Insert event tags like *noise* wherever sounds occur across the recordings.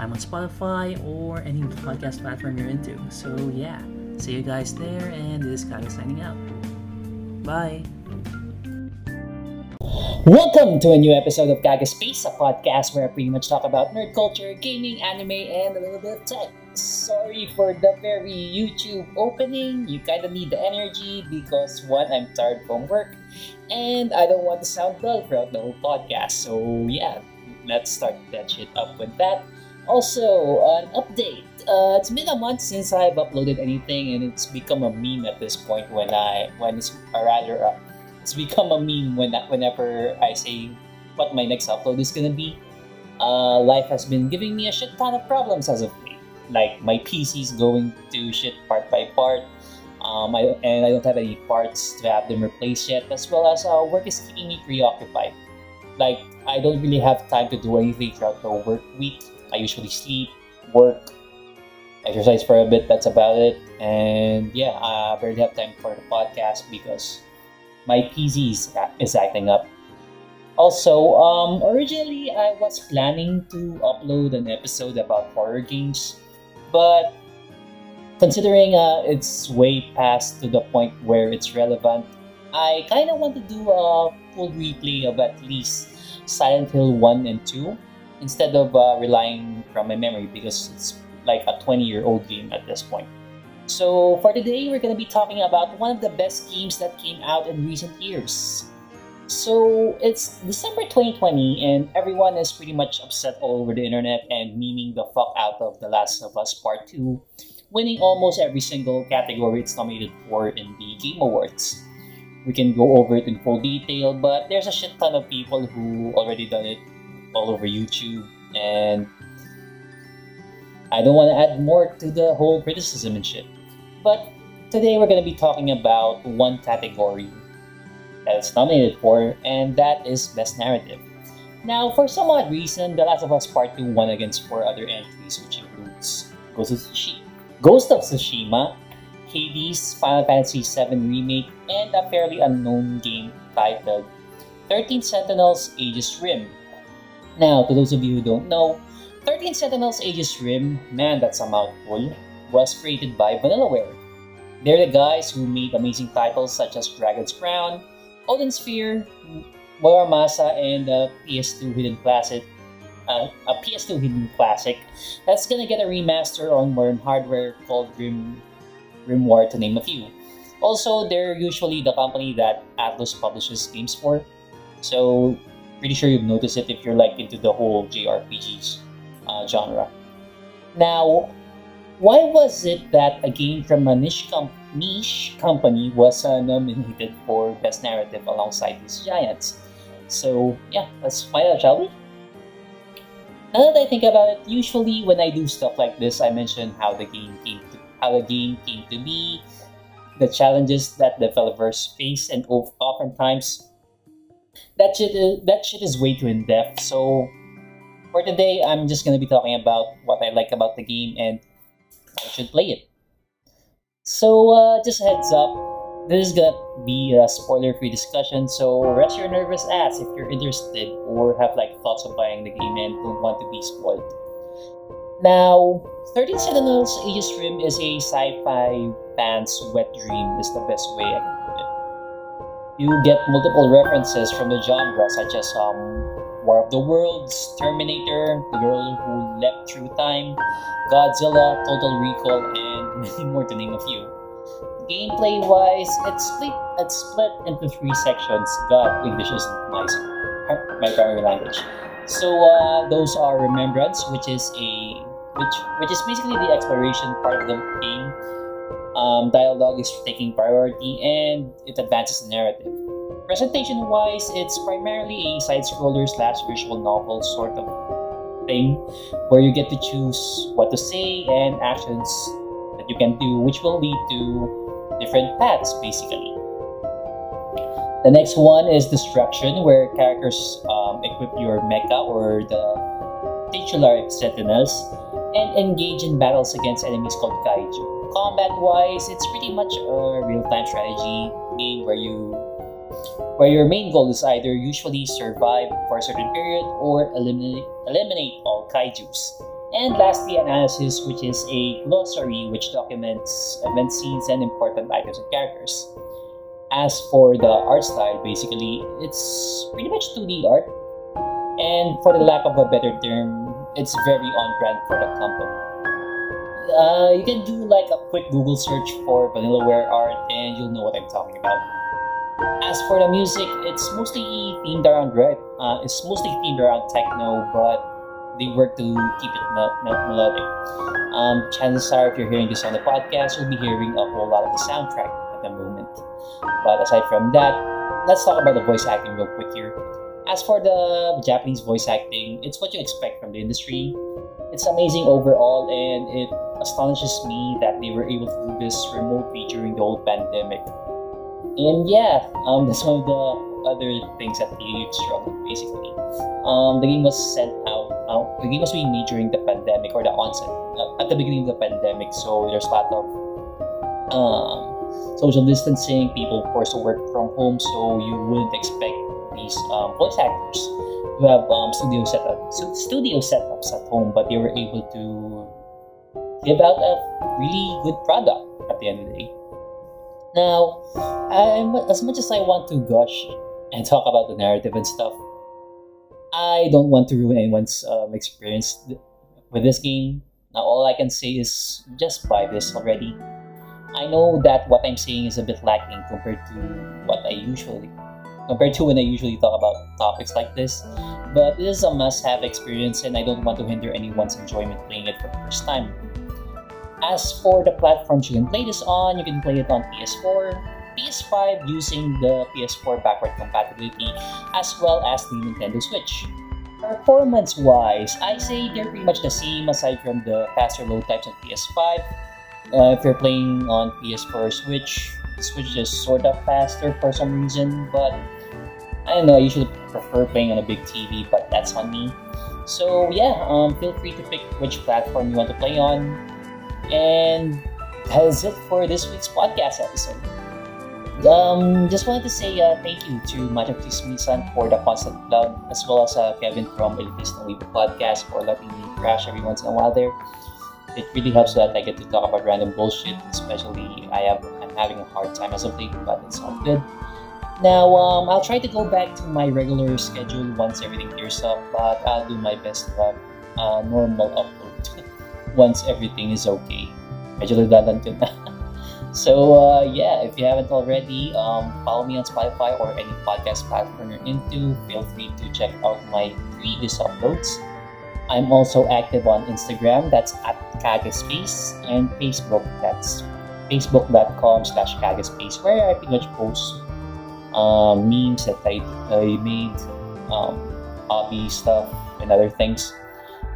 I'm on Spotify or any podcast platform you're into. So yeah, see you guys there, and this is signing out. Bye. Welcome to a new episode of Kage Space, a podcast where I pretty much talk about nerd culture, gaming, anime, and a little bit of tech. Sorry for the very YouTube opening. You kind of need the energy because one, I'm tired from work, and I don't want to sound dull throughout the whole podcast. So yeah, let's start that shit up with that. Also, an update. Uh, it's been a month since I've uploaded anything, and it's become a meme at this point. When I, when it's or rather, uh, it's become a meme when whenever I say what my next upload is gonna be. Uh, life has been giving me a shit ton of problems as of late. Like my PC's going to shit part by part. Um, I, and I don't have any parts to have them replaced yet, as well as uh, work is keeping me preoccupied. Like I don't really have time to do anything throughout the work week I usually sleep, work, exercise for a bit. That's about it. And yeah, I barely have time for the podcast because my PC is, is acting up. Also, um, originally I was planning to upload an episode about horror games, but considering uh, it's way past to the point where it's relevant, I kind of want to do a full replay of at least Silent Hill 1 and 2 instead of uh, relying from my memory because it's like a 20 year old game at this point. So for today, we're going to be talking about one of the best games that came out in recent years. So it's December 2020 and everyone is pretty much upset all over the internet and memeing the fuck out of The Last of Us Part 2, winning almost every single category it's nominated for in the Game Awards. We can go over it in full detail, but there's a shit ton of people who already done it all over YouTube, and I don't want to add more to the whole criticism and shit. But today we're going to be talking about one category that it's nominated for, and that is Best Narrative. Now, for some odd reason, The Last of Us Part 2 won against four other entries, which includes Ghost of, Tsushima, Ghost of Tsushima, Hades, Final Fantasy VII Remake, and a fairly unknown game titled 13 Sentinels Aegis Rim, now, to those of you who don't know, 13 Sentinels Aegis Rim, man that's a mouthful, was created by Vanillaware. They're the guys who made amazing titles such as Dragon's Crown, Odin Sphere, Muramasa, and a PS2 hidden classic, uh, a PS2 hidden classic that's gonna get a remaster on modern hardware called Grim Grimoire to name a few. Also, they're usually the company that Atlus publishes games for, so pretty sure you've noticed it if you're like into the whole JRPGs uh, genre. Now, why was it that a game from a niche, com- niche company was uh, nominated for Best Narrative alongside these giants? So, yeah, let's find out, shall we? Now that I think about it, usually when I do stuff like this, I mention how the game came to how the game came to be, the challenges that developers face, and oftentimes that shit is, that shit is way too in depth. So for today, I'm just gonna be talking about what I like about the game and I should play it. So uh, just heads up, this is gonna be a spoiler-free discussion. So rest your nervous ass if you're interested or have like thoughts of buying the game and don't want to be spoiled. Now, 13 Sentinels Aegis Rim is a sci-fi fan's wet dream is the best way I can put it. you get multiple references from the genre, such as um, War of the Worlds, Terminator, The Girl Who Leapt Through Time, Godzilla, Total Recall, and *laughs* many more to name a few. Gameplay wise, it's split it's split into three sections. God, English is my, my primary language. So uh, those are Remembrance, which is a which which is basically the exploration part of the game um, dialogue is taking priority and it advances the narrative. Presentation wise, it's primarily a side scroller slash visual novel sort of thing where you get to choose what to say and actions that you can do, which will lead to different paths basically. The next one is Destruction, where characters um, equip your mecha or the titular sentinels and engage in battles against enemies called kaiju. Combat wise, it's pretty much a real time strategy game where you where your main goal is either usually survive for a certain period or eliminate, eliminate all kaijus. And lastly, analysis, which is a glossary which documents event scenes and important items and characters. As for the art style, basically, it's pretty much 2D art. And for the lack of a better term, it's very on brand for the company. Uh, you can do like a quick Google search for Vanillaware art and you'll know what I'm talking about. As for the music, it's mostly themed around red. Uh, it's mostly themed around techno, but they work to keep it mel- mel- melodic. Um, chances are, if you're hearing this on the podcast, you'll be hearing a whole lot of the soundtrack at the moment. But aside from that, let's talk about the voice acting real quick here. As for the Japanese voice acting, it's what you expect from the industry. It's amazing overall, and it astonishes me that they were able to do this remotely during the whole pandemic. And yeah, um, *laughs* that's one of the other things that really struggled basically. Um, the game was sent out. The game was being made during the pandemic or the onset uh, at the beginning of the pandemic, so there's a lot of um, social distancing. People forced to work from home, so you wouldn't expect these um, voice actors who have um, studio setup studio setups at home, but they were able to give out a really good product at the end of the day. Now, I'm, as much as I want to gush and talk about the narrative and stuff, I don't want to ruin anyone's um, experience with this game. Now, all I can say is just buy this already. I know that what I'm saying is a bit lacking compared to what I usually compared to when I usually talk about topics like this, but this is a must-have experience and I don't want to hinder anyone's enjoyment playing it for the first time. As for the platforms you can play this on, you can play it on PS4, PS5 using the PS4 backward compatibility, as well as the Nintendo Switch. Performance wise, I say they're pretty much the same aside from the faster load times on PS5. Uh, if you're playing on PS4 Switch, Switch is sort of faster for some reason, but I don't know, I usually prefer playing on a big TV, but that's on me. So yeah, um, feel free to pick which platform you want to play on. And that is it for this week's podcast episode. Um, just wanted to say uh, thank you to Madam Kismisan for the constant plug, as well as uh, Kevin from Elitist and Weibo podcast for letting me crash every once in a while there. It really helps that I get to talk about random bullshit, especially I have I'm having a hard time as of late, but it's all good. Now, um, I'll try to go back to my regular schedule once everything clears up, but I'll do my best to have a normal upload *laughs* once everything is okay. Medyo redundant yun na. *laughs* So, uh, yeah, if you haven't already, um, follow me on Spotify or any podcast platform you're into. Feel free to check out my previous uploads. I'm also active on Instagram, that's at Kagaspace, and Facebook, that's facebook.com slash Kagaspace, where I pretty much post um, memes that I, I made, um, hobby stuff, and other things.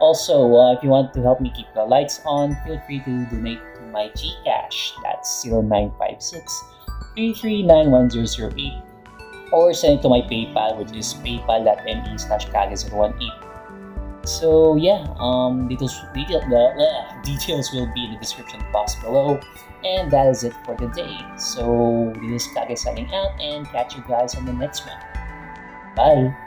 Also, uh, if you want to help me keep the lights on, feel free to donate to my Gcash. That's 0956 3391008 or send it to my PayPal, which is paypal.me slash kagas018. So yeah, um, details, detail, uh, details will be in the description box below. And that is it for today. So this is Kage signing out and catch you guys on the next one. Bye!